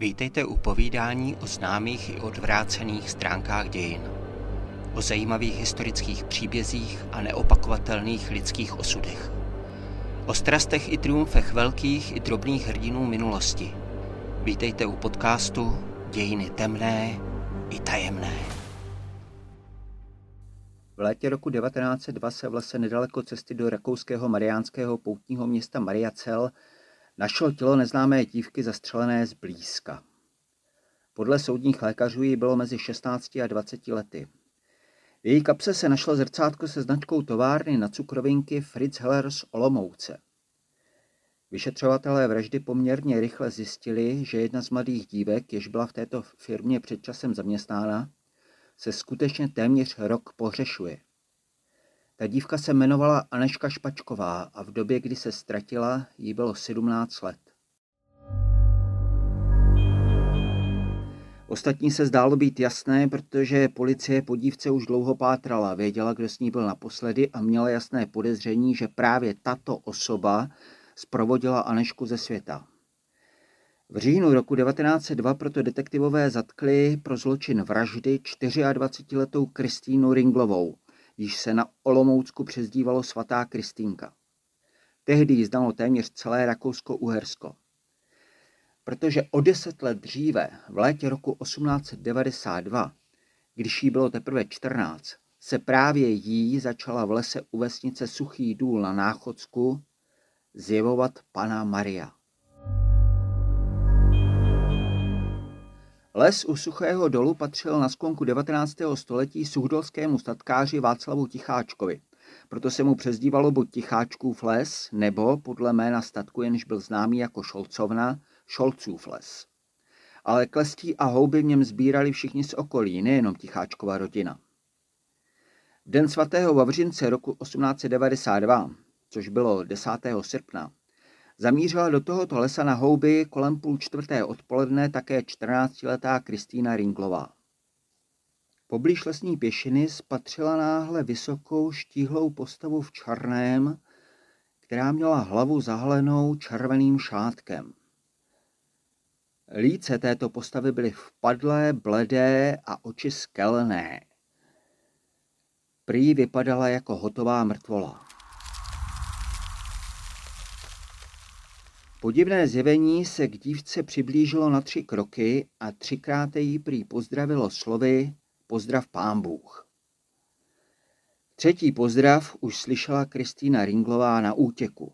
Vítejte u povídání o známých i odvrácených stránkách dějin. O zajímavých historických příbězích a neopakovatelných lidských osudech. O strastech i triumfech velkých i drobných hrdinů minulosti. Vítejte u podcastu Dějiny temné i tajemné. V létě roku 1902 se v lese nedaleko cesty do rakouského mariánského poutního města Mariacel našlo tělo neznámé dívky zastřelené zblízka. Podle soudních lékařů jí bylo mezi 16 a 20 lety. V její kapse se našlo zrcátko se značkou továrny na cukrovinky Fritz Heller z Olomouce. Vyšetřovatelé vraždy poměrně rychle zjistili, že jedna z mladých dívek, jež byla v této firmě před časem zaměstnána, se skutečně téměř rok pohřešuje. Ta dívka se jmenovala Aneška Špačková a v době, kdy se ztratila, jí bylo 17 let. Ostatní se zdálo být jasné, protože policie po dívce už dlouho pátrala, věděla, kdo s ní byl naposledy a měla jasné podezření, že právě tato osoba zprovodila Anešku ze světa. V říjnu roku 1902 proto detektivové zatkli pro zločin vraždy 24-letou Kristýnu Ringlovou, již se na Olomoucku přezdívalo svatá Kristýnka. Tehdy ji znalo téměř celé Rakousko-Uhersko. Protože o deset let dříve, v létě roku 1892, když jí bylo teprve 14, se právě jí začala v lese u vesnice Suchý důl na Náchodsku zjevovat pana Maria. Les u Suchého dolu patřil na sklonku 19. století suchdolskému statkáři Václavu Ticháčkovi. Proto se mu přezdívalo buď Ticháčkův les, nebo podle jména statku, jenž byl známý jako Šolcovna, Šolcův les. Ale klestí a houby v něm sbírali všichni z okolí, nejenom Ticháčkova rodina. Den svatého Vavřince roku 1892, což bylo 10. srpna, Zamířila do tohoto lesa na houby kolem půl čtvrté odpoledne také 14-letá Kristýna Ringlová. Poblíž lesní pěšiny spatřila náhle vysokou štíhlou postavu v černém, která měla hlavu zahalenou červeným šátkem. Líce této postavy byly vpadlé, bledé a oči skelné. Prý vypadala jako hotová mrtvola. Podivné zjevení se k dívce přiblížilo na tři kroky a třikrát jí prý pozdravilo slovy pozdrav pán Bůh. Třetí pozdrav už slyšela Kristýna Ringlová na útěku.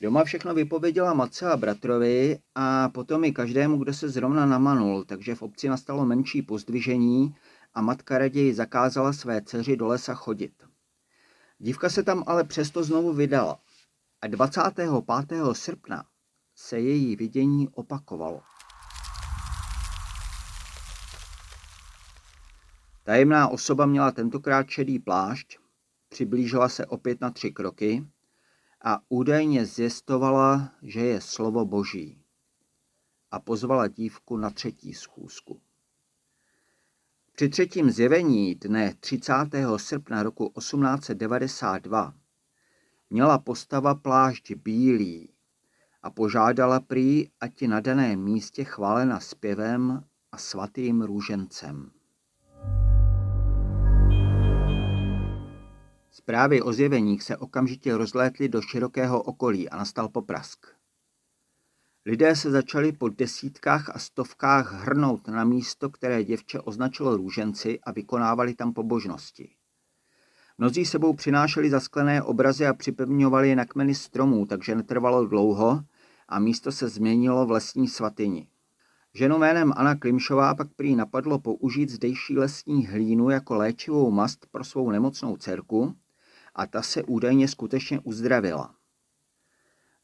Doma všechno vypověděla matce a bratrovi a potom i každému, kdo se zrovna namanul, takže v obci nastalo menší pozdvižení a matka raději zakázala své dceři do lesa chodit. Dívka se tam ale přesto znovu vydala a 25. srpna se její vidění opakovalo. Tajemná osoba měla tentokrát šedý plášť, přiblížila se opět na tři kroky a údajně zjistovala, že je slovo boží a pozvala dívku na třetí schůzku. Při třetím zjevení dne 30. srpna roku 1892 Měla postava plášť bílý a požádala prý, ať na daném místě chválena zpěvem a svatým růžencem. Zprávy o zjeveních se okamžitě rozlétly do širokého okolí a nastal poprask. Lidé se začali po desítkách a stovkách hrnout na místo, které děvče označilo růženci a vykonávali tam pobožnosti. Mnozí sebou přinášeli zasklené obrazy a připevňovali je na kmeny stromů, takže netrvalo dlouho a místo se změnilo v lesní svatyni. Ženu jménem Anna Klimšová pak prý napadlo použít zdejší lesní hlínu jako léčivou mast pro svou nemocnou dcerku a ta se údajně skutečně uzdravila.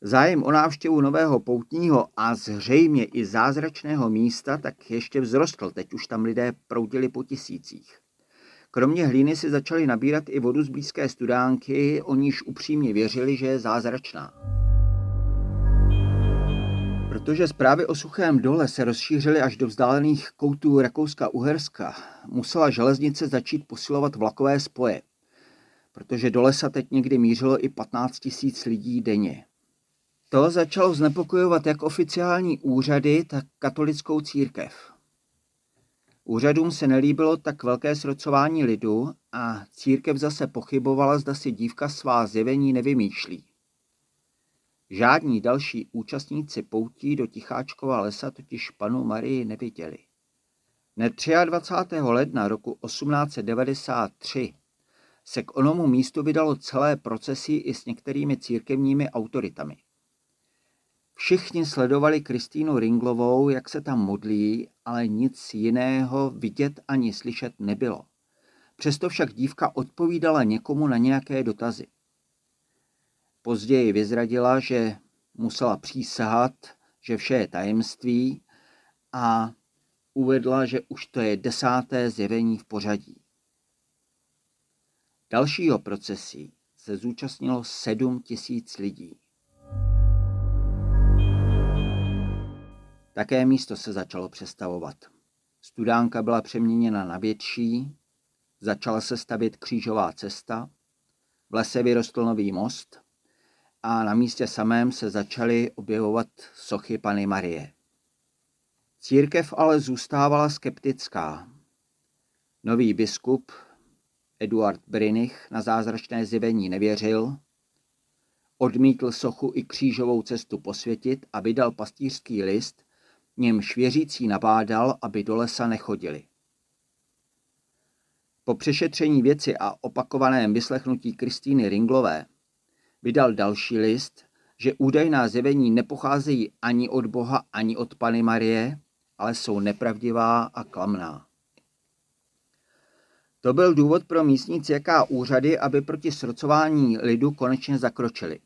Zájem o návštěvu nového poutního a zřejmě i zázračného místa tak ještě vzrostl, teď už tam lidé proudili po tisících. Kromě hlíny si začali nabírat i vodu z blízké studánky, o níž upřímně věřili, že je zázračná. Protože zprávy o suchém dole se rozšířily až do vzdálených koutů Rakouska-Uherska, musela železnice začít posilovat vlakové spoje, protože do lesa teď někdy mířilo i 15 tisíc lidí denně. To začalo znepokojovat jak oficiální úřady, tak katolickou církev. Úřadům se nelíbilo tak velké srocování lidu a církev zase pochybovala, zda si dívka svá zjevení nevymýšlí. Žádní další účastníci poutí do Ticháčkova lesa totiž panu Marii neviděli. Ne 23. ledna roku 1893 se k onomu místu vydalo celé procesy i s některými církevními autoritami. Všichni sledovali Kristýnu Ringlovou, jak se tam modlí, ale nic jiného vidět ani slyšet nebylo. Přesto však dívka odpovídala někomu na nějaké dotazy. Později vyzradila, že musela přísahat, že vše je tajemství a uvedla, že už to je desáté zjevení v pořadí. Dalšího procesí se zúčastnilo sedm tisíc lidí. Také místo se začalo přestavovat. Studánka byla přeměněna na větší, začala se stavět křížová cesta, v lese vyrostl nový most a na místě samém se začaly objevovat sochy Pany Marie. Církev ale zůstávala skeptická. Nový biskup Eduard Brinich na zázračné zjevení nevěřil, odmítl sochu i křížovou cestu posvětit a vydal pastýřský list, němž věřící nabádal, aby do lesa nechodili. Po přešetření věci a opakovaném vyslechnutí Kristýny Ringlové vydal další list, že údajná zjevení nepocházejí ani od Boha, ani od Pany Marie, ale jsou nepravdivá a klamná. To byl důvod pro místní jaká úřady, aby proti srocování lidu konečně zakročili.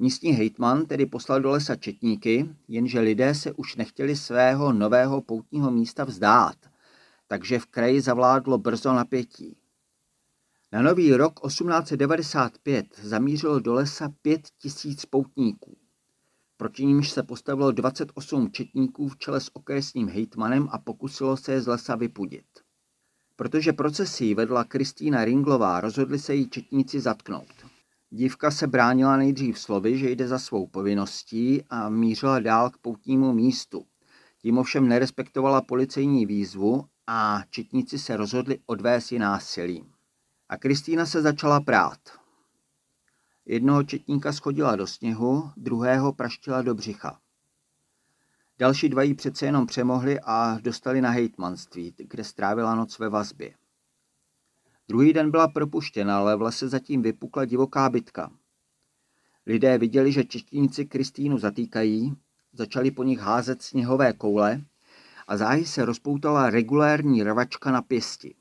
Místní hejtman tedy poslal do lesa četníky, jenže lidé se už nechtěli svého nového poutního místa vzdát, takže v kraji zavládlo brzo napětí. Na nový rok 1895 zamířilo do lesa pět tisíc poutníků. Proti nímž se postavilo 28 četníků v čele s okresním hejtmanem a pokusilo se je z lesa vypudit. Protože procesí vedla Kristýna Ringlová, rozhodli se jí četníci zatknout. Dívka se bránila nejdřív slovy, že jde za svou povinností a mířila dál k poutnímu místu. Tím ovšem nerespektovala policejní výzvu a četníci se rozhodli odvést ji násilím. A Kristýna se začala prát. Jednoho četníka schodila do sněhu, druhého praštila do břicha. Další dva jí přece jenom přemohli a dostali na hejtmanství, kde strávila noc ve vazbě. Druhý den byla propuštěna, ale v lese zatím vypukla divoká bitka. Lidé viděli, že četníci Kristýnu zatýkají, začali po nich házet sněhové koule a záhy se rozpoutala regulérní rvačka na pěsti.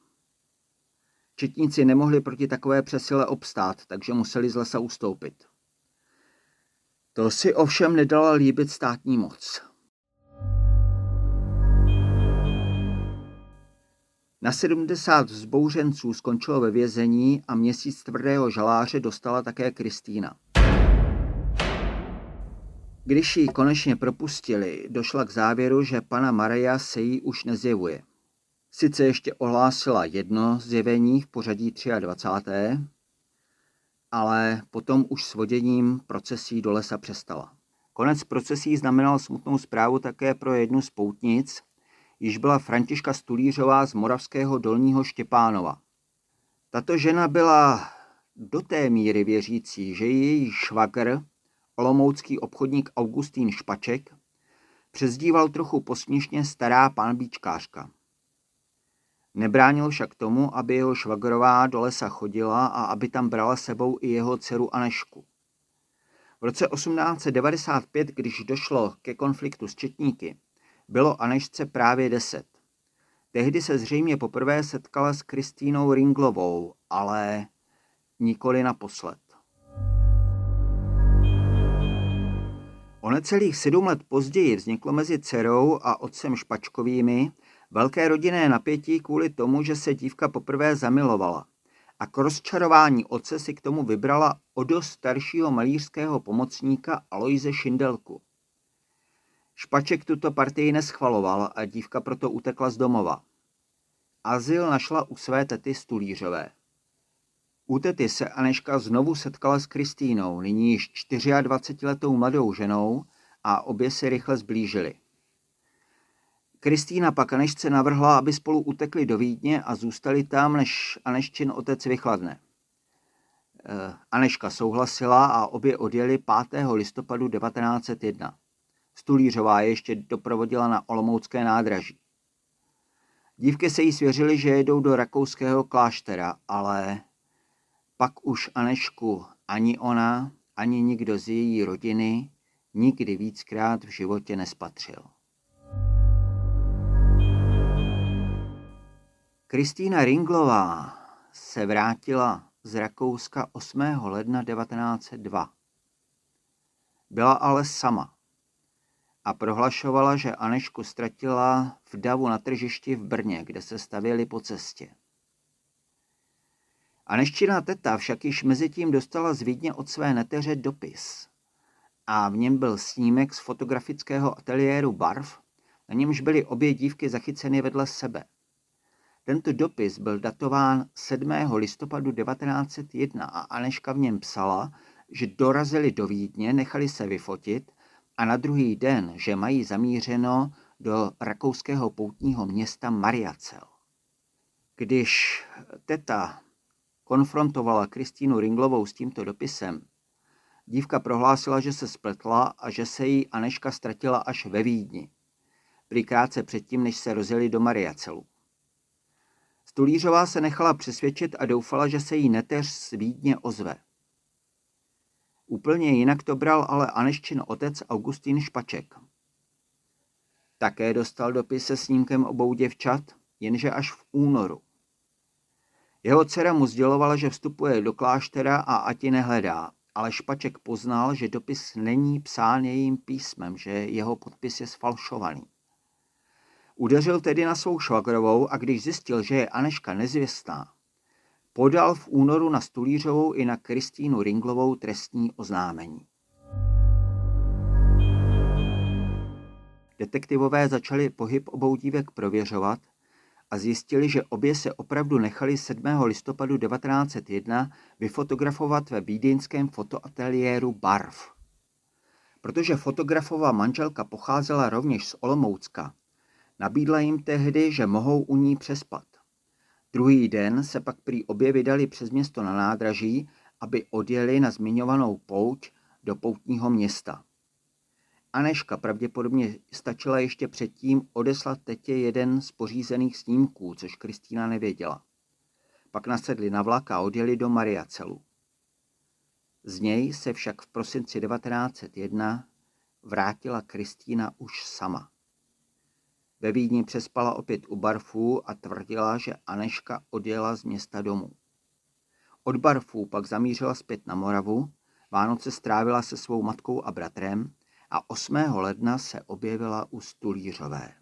Četníci nemohli proti takové přesile obstát, takže museli z lesa ustoupit. To si ovšem nedala líbit státní moc. Na 70 zbouřenců skončilo ve vězení a měsíc tvrdého žaláře dostala také Kristýna. Když ji konečně propustili, došla k závěru, že pana Maria se jí už nezjevuje. Sice ještě ohlásila jedno zjevení v pořadí 23. ale potom už s voděním procesí do lesa přestala. Konec procesí znamenal smutnou zprávu také pro jednu z poutnic, již byla Františka Stulířová z moravského Dolního Štěpánova. Tato žena byla do té míry věřící, že její švagr, olomoucký obchodník Augustín Špaček, přezdíval trochu posměšně stará pánbíčkářka. Nebránil však tomu, aby jeho švagrová do lesa chodila a aby tam brala sebou i jeho dceru Anešku. V roce 1895, když došlo ke konfliktu s Četníky, bylo Anešce právě deset. Tehdy se zřejmě poprvé setkala s Kristýnou Ringlovou, ale nikoli naposled. O necelých sedm let později vzniklo mezi dcerou a otcem Špačkovými velké rodinné napětí kvůli tomu, že se dívka poprvé zamilovala. A k rozčarování otce si k tomu vybrala o dost staršího malířského pomocníka Aloise Šindelku. Špaček tuto partii neschvaloval a dívka proto utekla z domova. Azyl našla u své tety Stulířové. U tety se Aneška znovu setkala s Kristýnou, nyní již 24-letou mladou ženou a obě se rychle zblížily. Kristýna pak Anešce navrhla, aby spolu utekli do Vídně a zůstali tam, než Aneščin otec vychladne. Eh, Aneška souhlasila a obě odjeli 5. listopadu 1901. Stulířová je ještě doprovodila na Olomoucké nádraží. Dívky se jí svěřili, že jedou do rakouského kláštera, ale pak už Anešku ani ona, ani nikdo z její rodiny nikdy víckrát v životě nespatřil. Kristýna Ringlová se vrátila z Rakouska 8. ledna 1902. Byla ale sama a prohlašovala, že Anešku ztratila v davu na tržišti v Brně, kde se stavěli po cestě. Aneščina teta však již mezi tím dostala z Vídně od své neteře dopis. A v něm byl snímek z fotografického ateliéru Barv, na němž byly obě dívky zachyceny vedle sebe. Tento dopis byl datován 7. listopadu 1901 a Aneška v něm psala, že dorazili do Vídně, nechali se vyfotit a na druhý den, že mají zamířeno do rakouského poutního města Mariacel. Když teta konfrontovala Kristýnu Ringlovou s tímto dopisem, dívka prohlásila, že se spletla a že se jí Aneška ztratila až ve Vídni. Prý krátce předtím, než se rozjeli do Mariacelu. Stulířová se nechala přesvědčit a doufala, že se jí neteř z Vídně ozve. Úplně jinak to bral ale Aneščin otec Augustín Špaček. Také dostal dopis se snímkem obou děvčat, jenže až v únoru. Jeho dcera mu sdělovala, že vstupuje do kláštera a ati nehledá, ale Špaček poznal, že dopis není psán jejím písmem, že jeho podpis je sfalšovaný. Udeřil tedy na svou švagrovou a když zjistil, že je Aneška nezvěstná, podal v únoru na Stulířovou i na Kristýnu Ringlovou trestní oznámení. Detektivové začali pohyb obou dívek prověřovat a zjistili, že obě se opravdu nechali 7. listopadu 1901 vyfotografovat ve vídeňském fotoateliéru Barv. Protože fotografová manželka pocházela rovněž z Olomoucka, nabídla jim tehdy, že mohou u ní přespat. Druhý den se pak prý obě vydali přes město na nádraží, aby odjeli na zmiňovanou pouť do poutního města. Aneška pravděpodobně stačila ještě předtím odeslat tetě jeden z pořízených snímků, což Kristýna nevěděla. Pak nasedli na vlak a odjeli do Mariacelu. Z něj se však v prosinci 1901 vrátila Kristýna už sama. Ve Vídni přespala opět u Barfů a tvrdila, že Aneška odjela z města domů. Od Barfů pak zamířila zpět na Moravu, Vánoce strávila se svou matkou a bratrem a 8. ledna se objevila u Stulířové.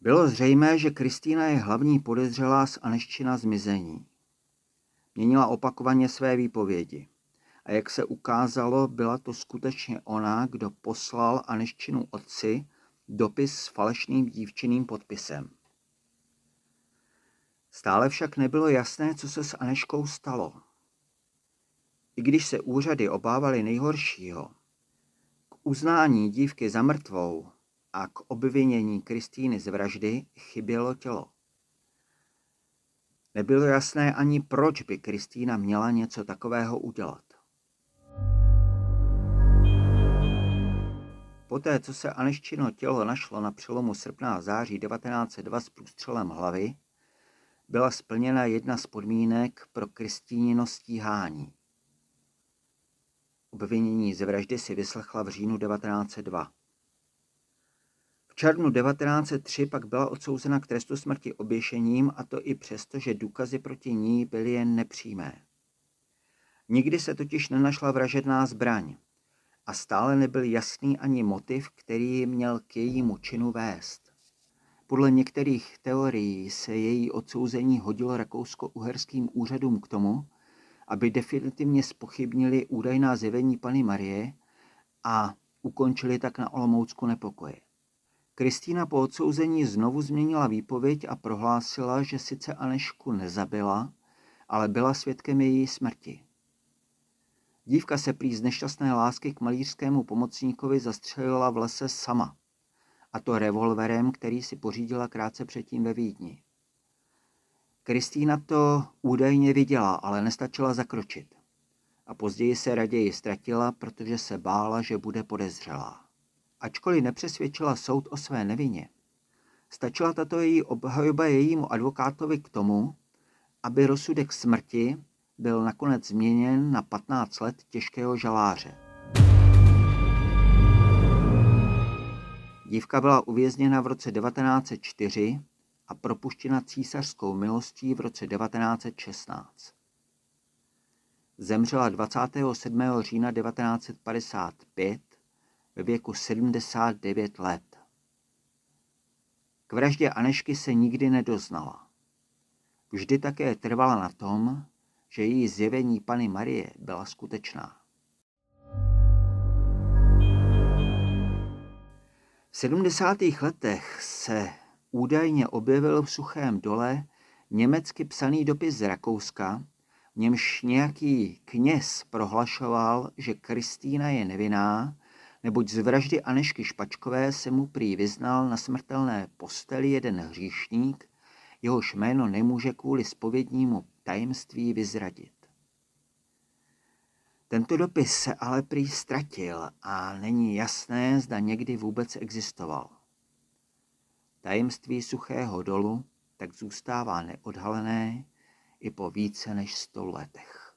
Bylo zřejmé, že Kristýna je hlavní podezřelá z Aneščina zmizení. Měnila opakovaně své výpovědi. A jak se ukázalo, byla to skutečně ona, kdo poslal Aneščinu otci dopis s falešným dívčiným podpisem. Stále však nebylo jasné, co se s Aneškou stalo. I když se úřady obávaly nejhoršího, k uznání dívky za mrtvou a k obvinění Kristýny z vraždy chybělo tělo. Nebylo jasné ani, proč by Kristýna měla něco takového udělat. Poté, co se Aneščino tělo našlo na přelomu srpna a září 1902 s průstřelem hlavy, byla splněna jedna z podmínek pro Kristínino stíhání. Obvinění ze vraždy si vyslechla v říjnu 1902. V červnu 1903 pak byla odsouzena k trestu smrti oběšením a to i přesto, že důkazy proti ní byly jen nepřímé. Nikdy se totiž nenašla vražedná zbraň a stále nebyl jasný ani motiv, který měl k jejímu činu vést. Podle některých teorií se její odsouzení hodilo rakousko-uherským úřadům k tomu, aby definitivně spochybnili údajná zjevení Pany Marie a ukončili tak na Olomoucku nepokoje. Kristýna po odsouzení znovu změnila výpověď a prohlásila, že sice Anešku nezabila, ale byla svědkem její smrti. Dívka se prý z nešťastné lásky k malířskému pomocníkovi zastřelila v lese sama, a to revolverem, který si pořídila krátce předtím ve Vídni. Kristýna to údajně viděla, ale nestačila zakročit. A později se raději ztratila, protože se bála, že bude podezřelá. Ačkoliv nepřesvědčila soud o své nevině, stačila tato její obhajoba jejímu advokátovi k tomu, aby rozsudek smrti byl nakonec změněn na 15 let těžkého žaláře. Dívka byla uvězněna v roce 1904 a propuštěna císařskou milostí v roce 1916. Zemřela 27. října 1955 ve věku 79 let. K vraždě Anešky se nikdy nedoznala. Vždy také trvala na tom, že její zjevení Pany Marie byla skutečná. V 70. letech se údajně objevil v Suchém dole německy psaný dopis z Rakouska, v němž nějaký kněz prohlašoval, že Kristýna je nevinná, neboť z vraždy Anešky Špačkové se mu prý vyznal na smrtelné posteli jeden hříšník, jehož jméno nemůže kvůli spovědnímu tajemství vyzradit. Tento dopis se ale prý ztratil a není jasné, zda někdy vůbec existoval. Tajemství suchého dolu tak zůstává neodhalené i po více než sto letech.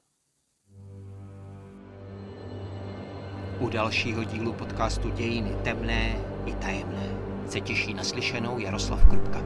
U dalšího dílu podcastu Dějiny temné i tajemné se těší naslyšenou Jaroslav Krupka.